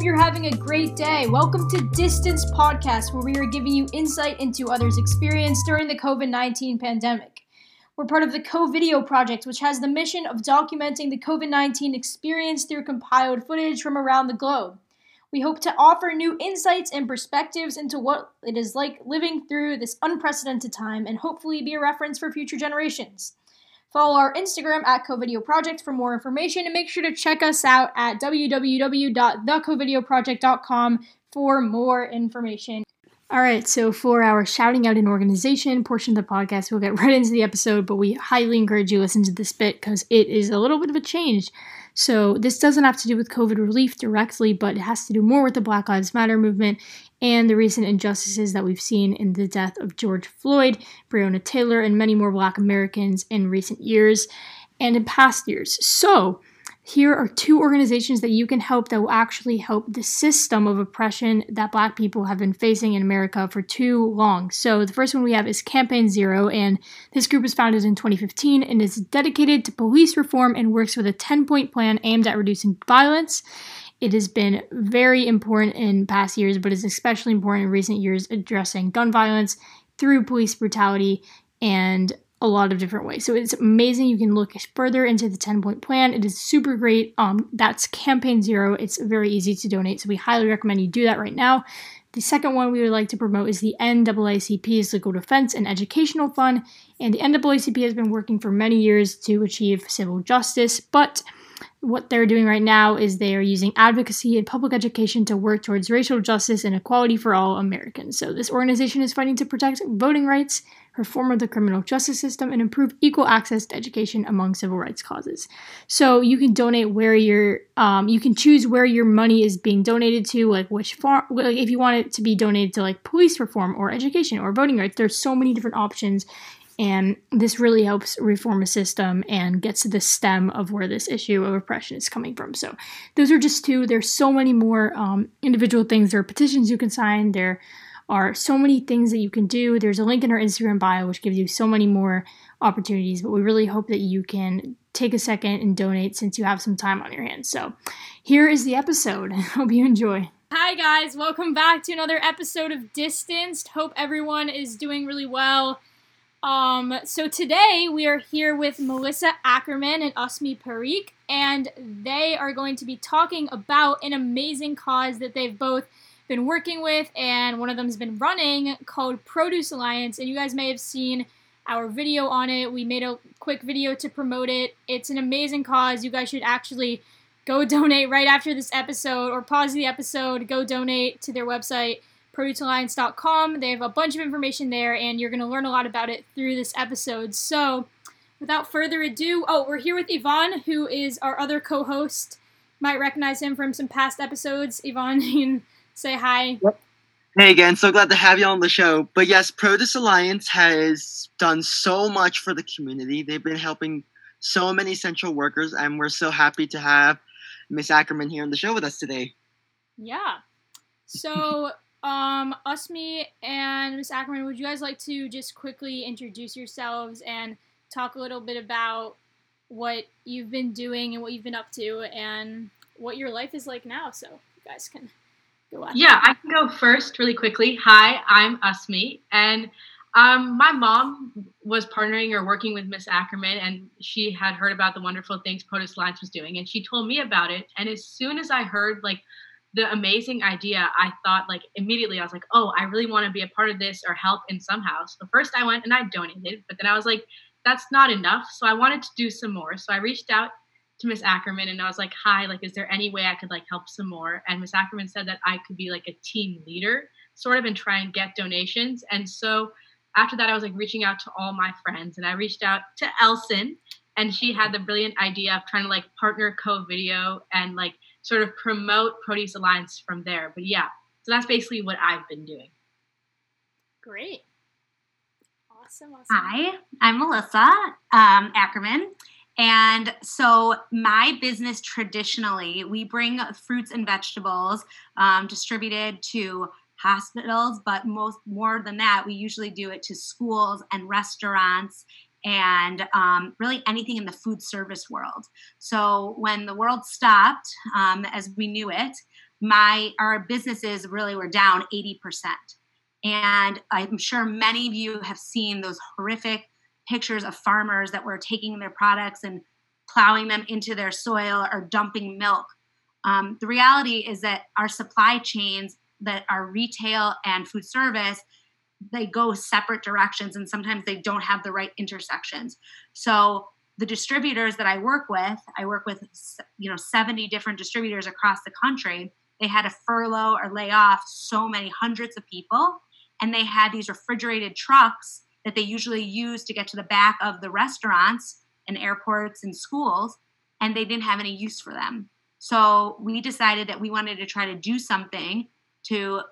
hope you're having a great day. Welcome to Distance Podcast, where we are giving you insight into others' experience during the COVID 19 pandemic. We're part of the Co Video Project, which has the mission of documenting the COVID 19 experience through compiled footage from around the globe. We hope to offer new insights and perspectives into what it is like living through this unprecedented time and hopefully be a reference for future generations. Follow our Instagram at CoVideo Project for more information and make sure to check us out at www.thecovideoproject.com for more information. All right, so for our shouting out an organization portion of the podcast, we'll get right into the episode, but we highly encourage you to listen to this bit because it is a little bit of a change. So, this doesn't have to do with COVID relief directly, but it has to do more with the Black Lives Matter movement and the recent injustices that we've seen in the death of George Floyd, Breonna Taylor, and many more Black Americans in recent years and in past years. So, here are two organizations that you can help that will actually help the system of oppression that black people have been facing in America for too long. So, the first one we have is Campaign Zero, and this group was founded in 2015 and is dedicated to police reform and works with a 10 point plan aimed at reducing violence. It has been very important in past years, but is especially important in recent years addressing gun violence through police brutality and a lot of different ways. So it's amazing. You can look further into the 10 point plan. It is super great. Um, that's campaign zero. It's very easy to donate. So we highly recommend you do that right now. The second one we would like to promote is the NAACP's Legal Defense and Educational Fund. And the NAACP has been working for many years to achieve civil justice, but what they're doing right now is they are using advocacy and public education to work towards racial justice and equality for all Americans. So, this organization is fighting to protect voting rights, reform of the criminal justice system, and improve equal access to education among civil rights causes. So, you can donate where your, um, you can choose where your money is being donated to, like which farm, like if you want it to be donated to like police reform or education or voting rights. There's so many different options and this really helps reform a system and gets to the stem of where this issue of oppression is coming from. So, those are just two. There's so many more um, individual things. There are petitions you can sign. There are so many things that you can do. There's a link in our Instagram bio, which gives you so many more opportunities. But we really hope that you can take a second and donate since you have some time on your hands. So, here is the episode. hope you enjoy. Hi, guys. Welcome back to another episode of Distanced. Hope everyone is doing really well um, so today we are here with Melissa Ackerman and Usmi Parikh, and they are going to be talking about an amazing cause that they've both been working with, and one of them has been running called Produce Alliance. And you guys may have seen our video on it. We made a quick video to promote it. It's an amazing cause. You guys should actually go donate right after this episode, or pause the episode, go donate to their website producealliance.com. They have a bunch of information there, and you're going to learn a lot about it through this episode. So, without further ado, oh, we're here with Yvonne, who is our other co host. Might recognize him from some past episodes. Yvonne, say hi. Yep. Hey again, so glad to have you on the show. But yes, Produce Alliance has done so much for the community. They've been helping so many essential workers, and we're so happy to have Miss Ackerman here on the show with us today. Yeah. So um, me, and Miss Ackerman, would you guys like to just quickly introduce yourselves and talk a little bit about what you've been doing and what you've been up to and what your life is like now? So you guys can. Yeah, I can go first really quickly. Hi, I'm Usmi, and um, my mom was partnering or working with Miss Ackerman, and she had heard about the wonderful things Produce Alliance was doing, and she told me about it. And as soon as I heard like the amazing idea, I thought like immediately I was like, oh, I really want to be a part of this or help in somehow. So first I went and I donated, but then I was like, that's not enough. So I wanted to do some more. So I reached out to Miss Ackerman and I was like, hi, like, is there any way I could like help some more? And Miss Ackerman said that I could be like a team leader, sort of, and try and get donations. And so after that, I was like reaching out to all my friends and I reached out to Elson and she had the brilliant idea of trying to like partner co video and like sort of promote Produce Alliance from there. But yeah, so that's basically what I've been doing. Great. Awesome, awesome. Hi, I'm Melissa um, Ackerman. And so, my business traditionally, we bring fruits and vegetables um, distributed to hospitals, but most more than that, we usually do it to schools and restaurants and um, really anything in the food service world. So when the world stopped, um, as we knew it, my our businesses really were down 80%. And I'm sure many of you have seen those horrific pictures of farmers that were taking their products and plowing them into their soil or dumping milk. Um, the reality is that our supply chains that are retail and food service they go separate directions and sometimes they don't have the right intersections so the distributors that i work with i work with you know 70 different distributors across the country they had to furlough or lay off so many hundreds of people and they had these refrigerated trucks that they usually use to get to the back of the restaurants and airports and schools and they didn't have any use for them. So we decided that we wanted to try to do something to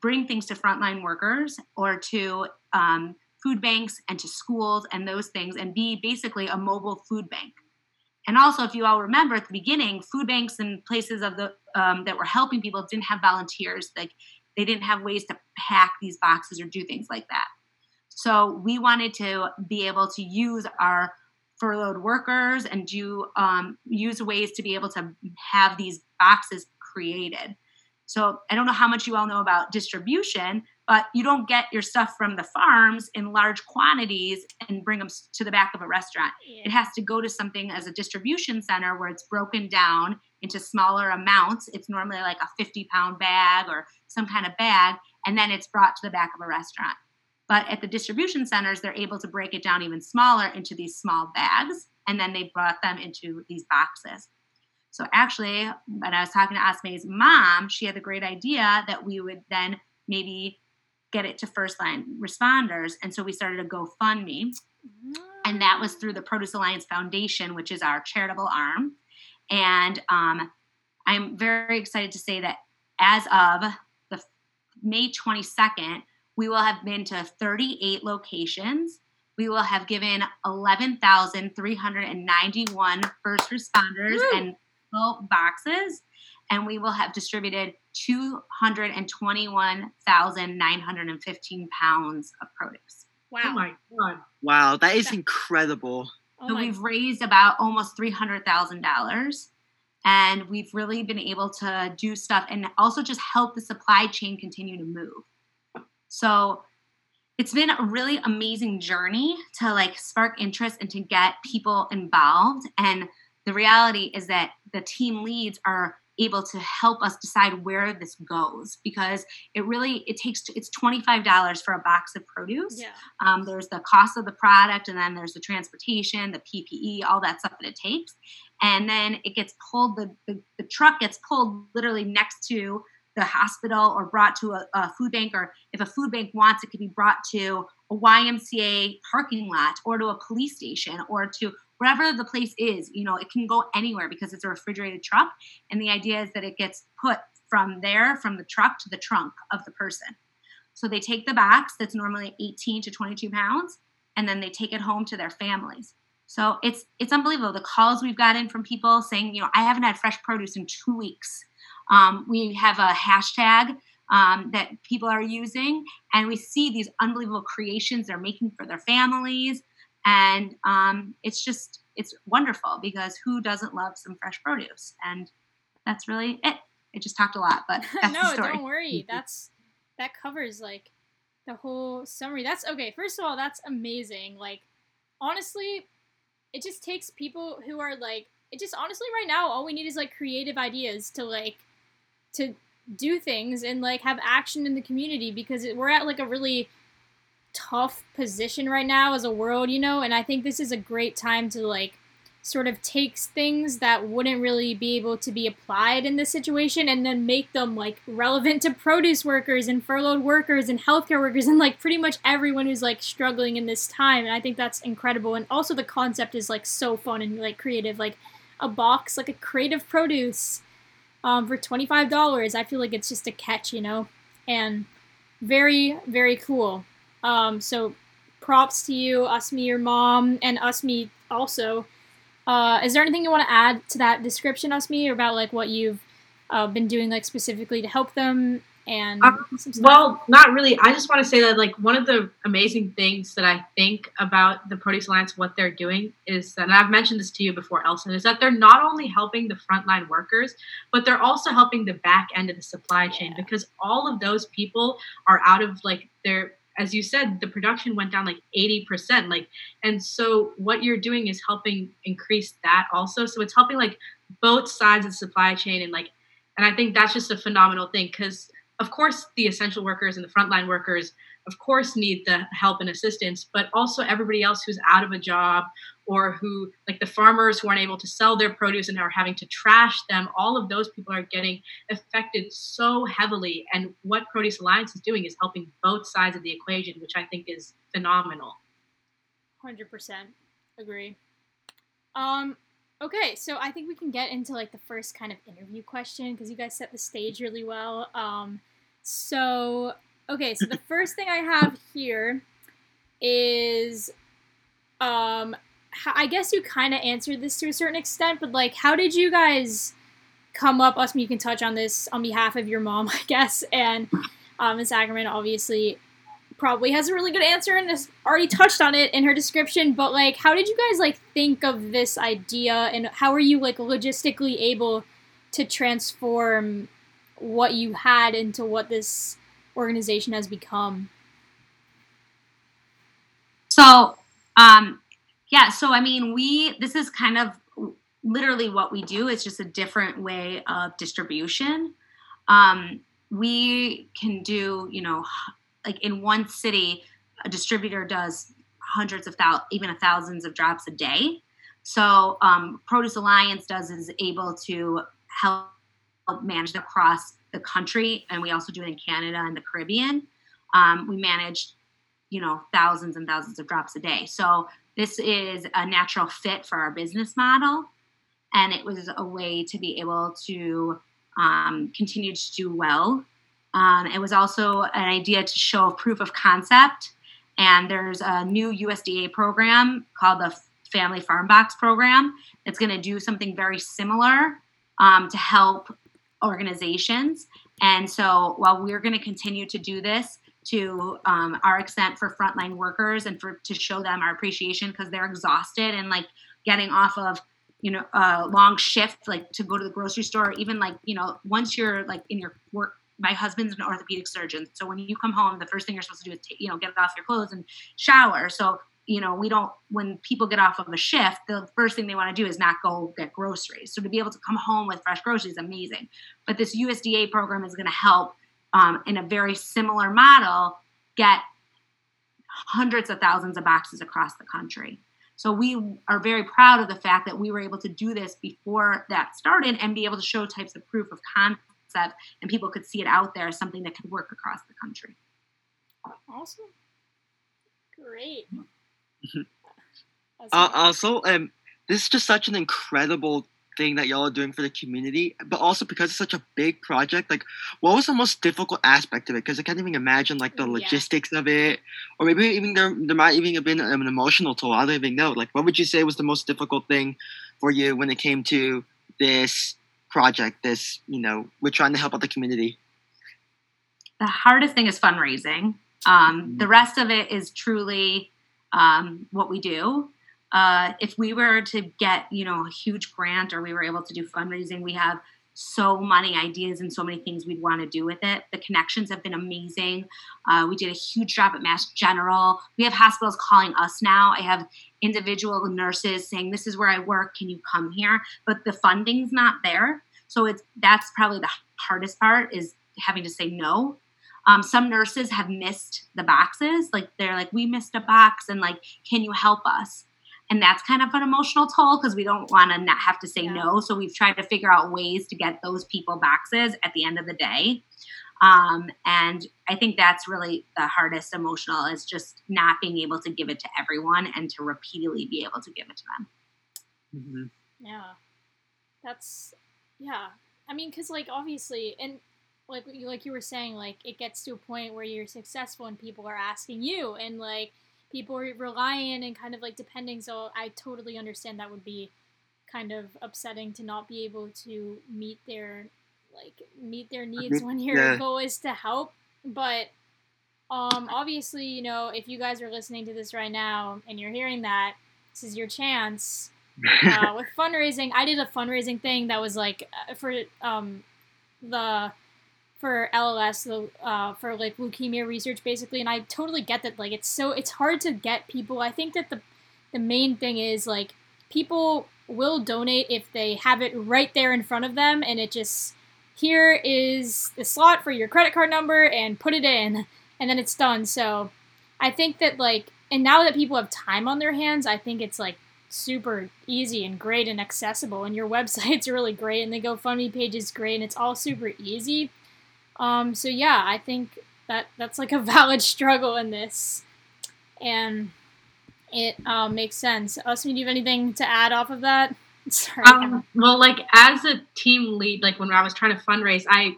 bring things to frontline workers or to um, food banks and to schools and those things and be basically a mobile food bank. And also if you all remember at the beginning food banks and places of the um, that were helping people didn't have volunteers like they didn't have ways to pack these boxes or do things like that so we wanted to be able to use our furloughed workers and do um, use ways to be able to have these boxes created so I don't know how much you all know about distribution, but you don't get your stuff from the farms in large quantities and bring them to the back of a restaurant. Yeah. It has to go to something as a distribution center where it's broken down into smaller amounts. It's normally like a 50 pound bag or some kind of bag, and then it's brought to the back of a restaurant. But at the distribution centers, they're able to break it down even smaller into these small bags, and then they brought them into these boxes. So actually, when I was talking to Usmi's mom, she had the great idea that we would then maybe get it to first line responders. And so we started a GoFundMe. And that was through the Produce Alliance Foundation, which is our charitable arm. And um, I'm very excited to say that as of the May 22nd, we will have been to 38 locations. We will have given 11,391 first responders Woo! and boxes, and we will have distributed 221,915 pounds of produce. Wow. Oh my God. Wow, that is incredible. Oh so we've raised about almost $300,000 and we've really been able to do stuff and also just help the supply chain continue to move. So it's been a really amazing journey to like spark interest and to get people involved. And the reality is that the team leads are able to help us decide where this goes because it really it takes it's $25 for a box of produce. Yeah. um, there's the cost of the product and then there's the transportation the ppe all that stuff that it takes. And then it gets pulled the, the, the truck gets pulled literally next to the hospital or brought to a, a, food bank, or if a food bank wants, it could be brought to a YMCA parking lot or to a police station or to wherever the place is, you know, it can go anywhere because it's a refrigerated truck. And the idea is that it gets put from there, from the truck to the trunk of the person. So they take the box that's normally 18 to 22 pounds, and then they take it home to their families. So it's it's unbelievable. The calls we've gotten from people saying, you know, I haven't had fresh produce in two weeks. Um, we have a hashtag um, that people are using, and we see these unbelievable creations they're making for their families. And um, it's just it's wonderful because who doesn't love some fresh produce? And that's really it. I just talked a lot but no don't worry. That's that covers like the whole summary. That's okay first of all that's amazing. Like honestly it just takes people who are like it just honestly right now all we need is like creative ideas to like to do things and like have action in the community because we're at like a really tough position right now as a world, you know, and I think this is a great time to like sort of takes things that wouldn't really be able to be applied in this situation and then make them like relevant to produce workers and furloughed workers and healthcare workers and like pretty much everyone who's like struggling in this time. And i think that's incredible. And also the concept is like so fun and like creative. Like a box like a creative produce um, for $25 i feel like it's just a catch you know? And very very cool. Um, so props to you, Usmi, your mom, and Usmi also. Uh, is there anything you want to add to that description, Usmi, about like what you've uh, been doing like specifically to help them and um, well not really. I just want to say that like one of the amazing things that i think about the produce alliance what they're doing is that and i've mentioned this to you before elson is that they're not only helping the frontline workers but they're also helping the back end of the supply chain yeah. because all of those people are out of like their as you said the production went down like 80% like and so what you're doing is helping increase that also. So it's helping like both sides of the supply chain and like and i think that's just a phenomenal thing because of course the essential workers and the frontline workers of course need the help and assistance but also everybody else who's out of a job or who like the farmers who aren't able to sell their produce and are having to trash them all of those people are getting affected so heavily and what produce alliance is doing is helping both sides of the equation which i think is phenomenal. 100% agree. Um Okay, so I think we can get into like the first kind of interview question because you guys set the stage really well. Um, so okay, so the first thing I have here is, um, I guess you kind of answered this to a certain extent, but like, how did you guys come up? Us, you can touch on this on behalf of your mom, I guess, and um, Miss Ackerman, obviously probably has a really good answer and has already touched on it in her description but like how did you guys like think of this idea and how are you like logistically able to transform what you had into what this organization has become? So um yeah so i mean we this is kind of literally what we do. It's just a different way of distribution. Um we can do you know like in one city, a distributor does hundreds of thousands, even thousands of drops a day. So um, Produce Alliance does is able to help manage across the country, and we also do it in Canada and the Caribbean. Um, we manage, you know, thousands and thousands of drops a day. So this is a natural fit for our business model, and it was a way to be able to um, continue to do well um, it was also an idea to show proof of concept. And there's a new USDA program called the Family Farm Box Program that's going to do something very similar um, to help organizations. And so while we're going to continue to do this to um, our extent for frontline workers and for to show them our appreciation because they're exhausted and like getting off of you know a long shift like to go to the grocery store even like you know once you're like in your work my husband's an orthopedic surgeon. So when you come home, the first thing you're supposed to do is, take, you know, get off your clothes and shower. So, you know, we don't, when people get off of a shift, the first thing they want to do is not go get groceries. So to be able to come home with fresh groceries is amazing. But this USDA program is going to help um, in a very similar model get hundreds of thousands of boxes across the country. So we are very proud of the fact that we were able to do this before that started and be able to show types of proof of concept concept and people could see it out there as something that could work across the country. Awesome. Great. uh, also, um, this is just such an incredible thing that y'all are doing for the community, but also because it's such a big project. Like, what was the most difficult aspect of it? Because I can't even imagine like the yeah. logistics of it, or maybe even there, there might even have been an emotional toll. I don't even know. Like, what would you say was the most difficult thing for you when it came to this project, this, you know, we're trying to help out the community? The hardest thing is fundraising. Um, mm-hmm. the rest of it is truly um, what we do. Uh, if we were to get, you know, a huge grant or we were able to do fundraising, we have so many ideas and so many things we'd want to do with it. The connections have been amazing. Uh, we did a huge job at Mass General. We have hospitals calling us now. I have individual nurses saying, "This is where I work. Can you come here?" But the funding's not there, so it's that's probably the hardest part is having to say no. Um, some nurses have missed the boxes, like they're like, "We missed a box," and like, "Can you help us?" And that's kind of an emotional toll because we don't want to not have to say yeah. no. So we've tried to figure out ways to get those people boxes at the end of the day. Um, and i think that's really the hardest emotional is just not being able to give it to everyone and to repeatedly be able to give it to them. Mm-hmm. yeah. That's yeah. I mean because like obviously and like like you were saying like it gets to a point where you're successful and people are asking you and like people are relying and kind of like depending. So I totally understand that would be kind of upsetting to not be able to meet their like meet their needs when your Yeah. goal is to help. But um, obviously, you know, if you guys are listening to this right now and you're hearing that, this is your chance. Uh, with fundraising, I did a fundraising thing that was like uh, for um, the for LLS, uh, for like leukemia research, basically. And I totally get that. Like, it's so it's hard to get people. I think that the the main thing is like people will donate if they have it right there in front of them, and it just here is the slot for your credit card number and put it in, and then it's done. So I think that like, and now that people have time on their hands, I think it's like super easy and great and accessible and your website's really great and the GoFundMe page is great and it's all super easy. Um, so yeah, I think that that's like a valid struggle in this, and it um, makes sense. Usmi, do you have anything to add off of that? Sorry. Um, well, like as a team lead, like when I was trying to fundraise, I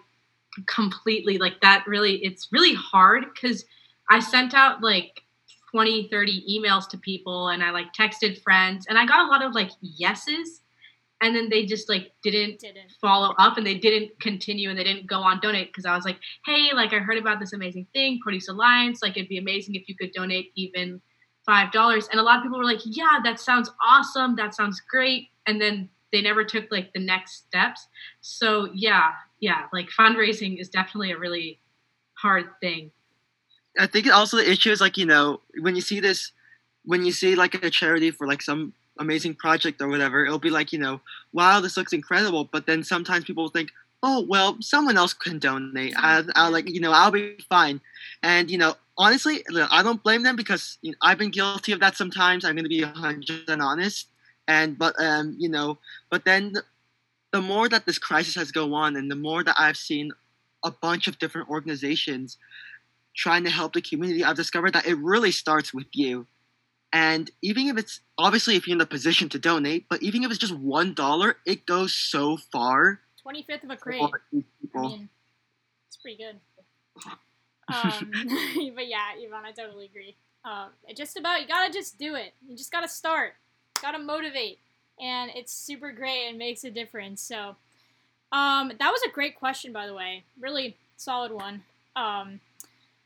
completely like that. Really, it's really hard because I sent out like 20, 30 emails to people, and I like texted friends, and I got a lot of like yeses, and then they just like didn't didn't. follow up and they didn't continue and they didn't go on donate because I was like, hey, like I heard about this amazing thing, Produce Alliance. Like it'd be amazing if you could donate even five dollars. And a lot of people were like, yeah, that sounds awesome. That sounds great. And then they never took like the next steps. So yeah, yeah, like fundraising is definitely a really hard thing. I think also the issue is like you know when you see this, when you see like a charity for like some amazing project or whatever, it'll be like you know, wow, this looks incredible. But then sometimes people will think, oh well, someone else can donate. I, I'll like you know I'll be fine. And you know honestly, I don't blame them because you know, I've been guilty of that sometimes. I'm going to be 100 percent honest. And but um you know, but then the, more that this crisis has go on, and the more that I've seen a bunch of different organizations trying to help the community, I've discovered that it really starts with you. And even if it's obviously if you're in the position to donate, but even if it's just one dollar, it goes so far. 25th of a crate. I mean, it's pretty good. Um, but yeah, Yvonne, I totally agree. Um, just about you gotta just do it. You just gotta start. Gotta motivate, and it's super great and makes a difference. So, um, that was a great question, by the way. Really solid one. Um,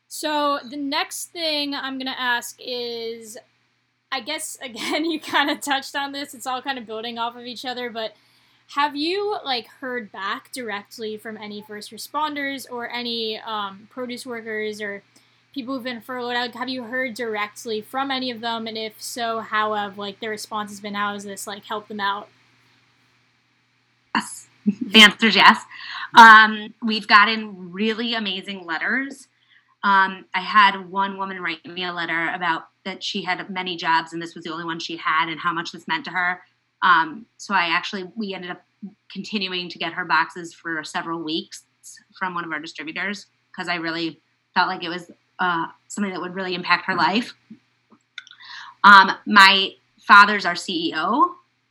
so the next thing I'm gonna ask is, I guess again you kind of touched on this. It's all kind of building off of each other, but have you like heard back directly from any first responders or any um, produce workers or people who've been furloughed out? Have you heard directly from any of them? And if so, how have like their responses been? How has this like helped them out? Yes. The answer is yes. Um, we've gotten really amazing letters. Um, I had one woman write me a letter about that she had many jobs and this was the only one she had and how much this meant to her. Um, so I actually, we ended up continuing to get her boxes for several weeks from one of our distributors because I really felt like it was uh, something that would really impact her life. Um, my father's our CEO,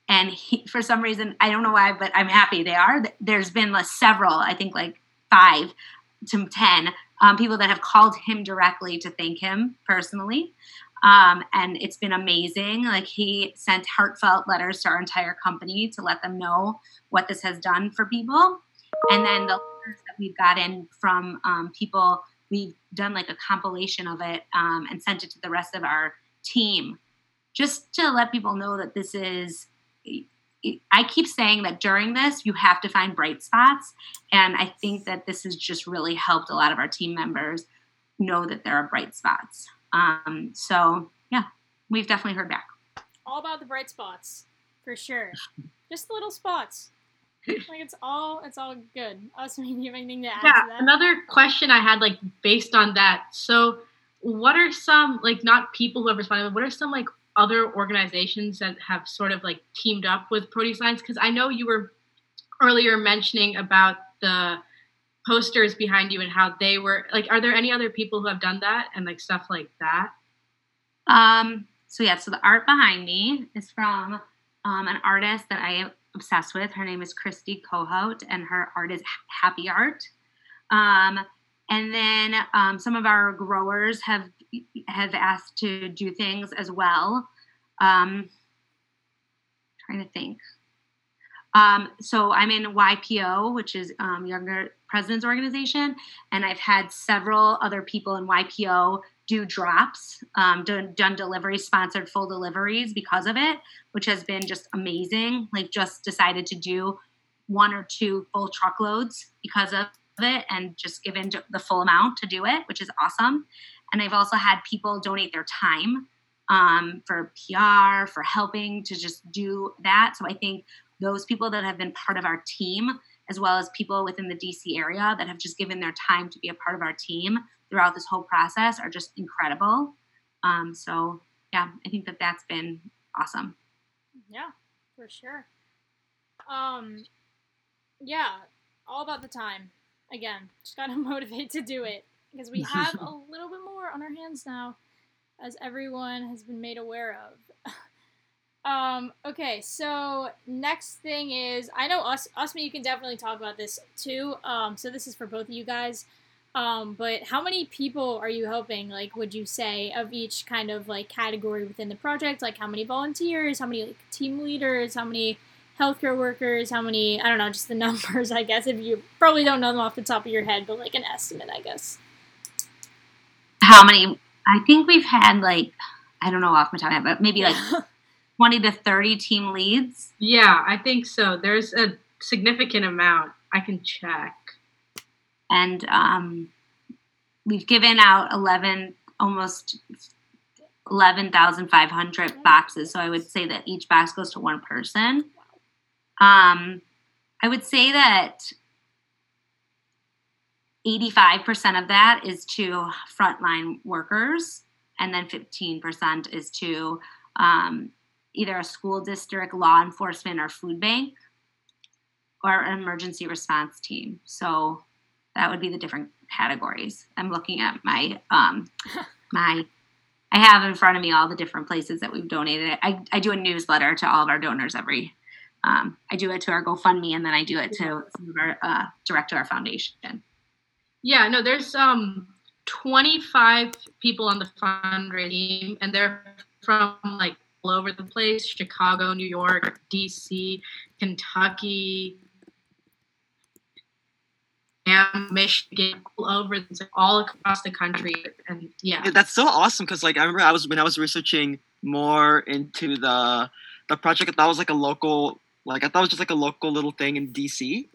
and he, for some reason, I don't know why, but I'm happy they are. There's been like several, I think like five to ten um, people that have called him directly to thank him personally. Um, and it's been amazing. Like he sent heartfelt letters to our entire company to let them know what this has done for people. And then the letters that we've gotten from um, people, we've done like a compilation of it um, and sent it to the rest of our team, just to let people know that this is. I keep saying that during this, you have to find bright spots. And I think that this has just really helped a lot of our team members know that there are bright spots. Um, so yeah, we've definitely heard back. All about the bright spots, for sure. Just the little spots. Like it's all it's all good. Us, you have anything to add Yeah, to that? another question I had like based on that. So, what are some like not people who have responded, but what are some like other organizations that have sort of like teamed up with Produce Alliance? Because I know you were earlier mentioning about the posters behind you and how they were like. Are there any other people who have done that and like stuff like that? Um, so yeah, so the art behind me is from um, an artist that I am obsessed with. Her name is Christy Cohout, and her art is Happy Art. Um, and then um, some of our growers have have asked to do things as well. Um, trying to think. Um, so I'm in YPO, which is um, Younger Presidents Organization, and I've had several other people in YPO do drops, um, done, done deliveries, sponsored full deliveries because of it, which has been just amazing. Like just decided to do one or two full truckloads because of it and just given the full amount to do it, which is awesome. And I've also had people donate their time um, for PR, for helping to just do that. So I think those people that have been part of our team, as well as people within the DC area that have just given their time to be a part of our team throughout this whole process, are just incredible. Um, so, yeah, I think that that's been awesome. Yeah, for sure. Um, yeah, all about the time. Again, just gotta motivate to do it because we have a little bit more on our hands now, as everyone has been made aware of. Um, okay, so next thing is I know us Usmi you can definitely talk about this too. Um, so this is for both of you guys. Um, but how many people are you helping? Like, would you say of each kind of like category within the project? Like, how many volunteers? How many like team leaders? How many healthcare workers? How many? I don't know, just the numbers. I guess if you probably don't know them off the top of your head, but like an estimate, I guess. How many? I think we've had like I don't know off my top of my head, but maybe like 20 to 30 team leads? Yeah, I think so. There's a significant amount. I can check. And um, we've given out 11, almost 11,500 boxes. So I would say that each box goes to one person. Um, I would say that 85% of that is to frontline workers, and then 15% is to um, either a school district, law enforcement, or food bank, or an emergency response team. So that would be the different categories. I'm looking at my um, my. I have in front of me all the different places that we've donated. I, I do a newsletter to all of our donors every. Um, I do it to our GoFundMe, and then I do it to our, uh, direct to our foundation. Yeah, no, there's um 25 people on the fundraising team, and they're from like all over the place Chicago, New York, DC, Kentucky, and Michigan, all over, all across the country. And yeah. yeah that's so awesome because, like, I remember I was when I was researching more into the the project, I thought was like a local, like, I thought it was just like a local little thing in DC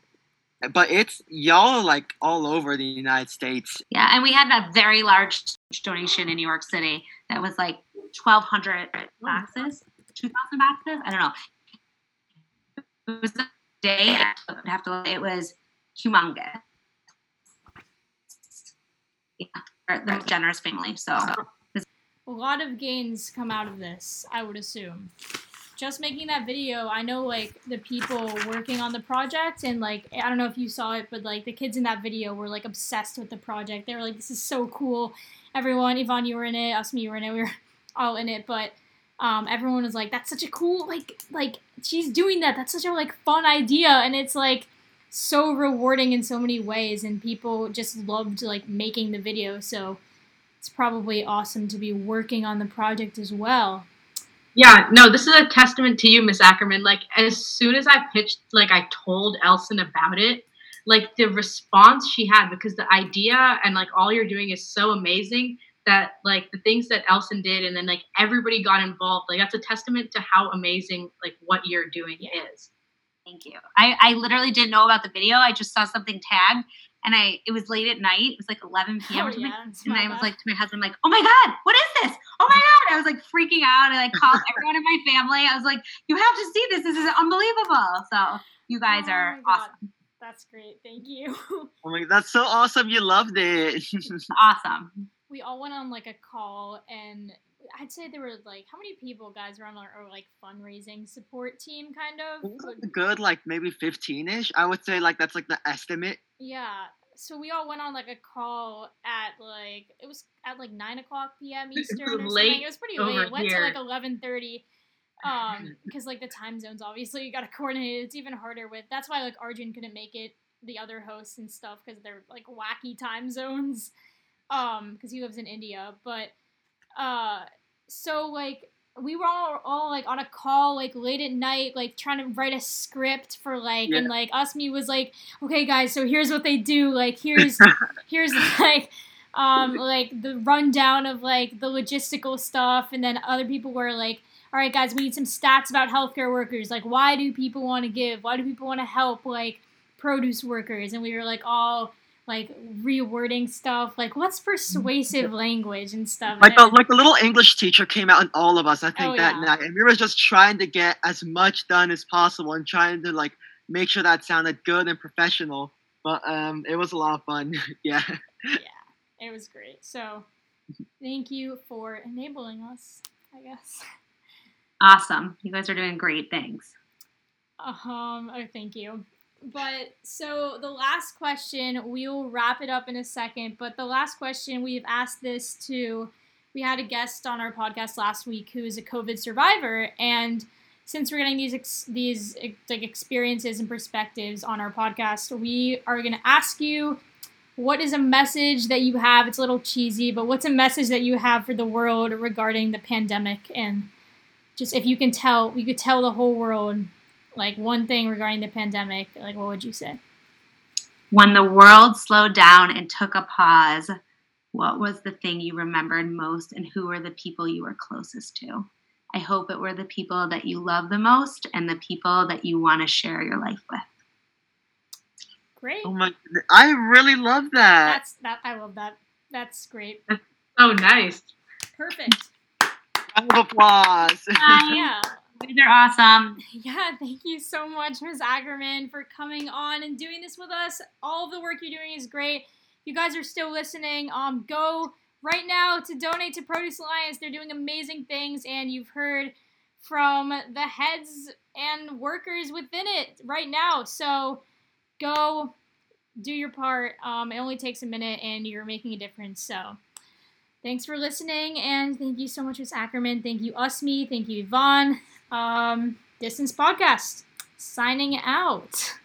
but it's y'all like all over the United States. Yeah, and we had a very large donation in New York City that was like 1,200 boxes, 2,000 boxes. I don't know. It was a day. I would have to. It was humongous. Yeah, they're a generous family. So a lot of gains come out of this. I would assume. Just making that video, I know like the people working on the project, and like I don't know if you saw it, but like the kids in that video were like obsessed with the project. They were like, "This is so cool." Everyone, Yvonne, you were in it. Usmi, you were in it. We were all in it, but um, everyone was like, "That's such a cool like like she's doing that. That's such a like fun idea," and it's like so rewarding in so many ways, and people just loved like making the video. So it's probably awesome to be working on the project as well. Yeah, no, this is a testament to you, Miss Ackerman. Like as soon as I pitched, like I told Elson about it, like the response she had because the idea and like all you're doing is so amazing that like the things that Elson did and then like everybody got involved like that's a testament to how amazing like what you're doing is. Thank you. I, I literally didn't know about the video. I just saw something tagged and i it was late at night it was like 11 p.m oh, yeah, and i was like to my husband like oh my god what is this? Oh my god i was like freaking out i like called everyone in my family i was like you have to see this this is unbelievable. So you guys oh are awesome. That's great thank you. Oh my that's so awesome you loved it. Awesome. We all went on like a call and I'd say there were like how many people guys were on our, our like fundraising support team kind of good like maybe 15ish I would say like that's like the estimate yeah so we all went on like a call at like it was at like nine o'clock p.m. Eastern or late something. It was pretty late. It went here. to like eleven thirty, um, because like the time zones obviously you got to coordinate. It's even harder with. That's why like Arjun couldn't make it. The other hosts and stuff because they're like wacky time zones um because he lives in India. But uh so like we were all, all like on a call like late at night like trying to write a script for like Yeah. and like Usmi was like okay guys so here's what they do like here's here's like um like the rundown of like the logistical stuff and then other people were like all right guys we need some stats about healthcare workers like why do people want to give why do people want to help like produce workers and we were like all like rewording stuff like what's persuasive language and stuff Like the like a little English teacher came out in all of us, I think Oh, that yeah. night, and we were just trying to get as much done as possible and trying to like make sure that sounded good and professional. But um, it was a lot of fun. Yeah. Yeah. it was great. So thank you for enabling us, I guess. Awesome. You guys are doing great things. Um, oh, thank you. But so the last question, we'll wrap it up in a second. But the last question, we've asked this to, we had a guest on our podcast last week who is a COVID survivor, and since we're getting these ex- these like experiences and perspectives on our podcast, we are going to ask you what is a message that you have. It's a little cheesy, but what's a message that you have for the world regarding the pandemic and just if you can tell, you could tell the whole world like one thing regarding the pandemic, like what would you say? When the world slowed down and took a pause, what was the thing you remembered most and who were the people you were closest to? I hope it were the people that you love the most and the people that you want to share your life with. Great. Oh my! goodness. I really love that. That's that. I love that. That's great. Oh, nice. Perfect. Round of applause. yeah. These are awesome. Yeah. Thank you so much, Ms. Ackerman, for coming on and doing this with us. All of the work you're doing is great. If you guys are still listening, um, go right now to donate to Produce Alliance. They're doing amazing things, and you've heard from the heads and workers within it right now. So go do your part. Um, it only takes a minute, and you're making a difference. So thanks for listening, and thank you so much, Ms. Ackerman. Thank you, Usmi. Thank you, Yvonne. Um, Distance Podcast signing out.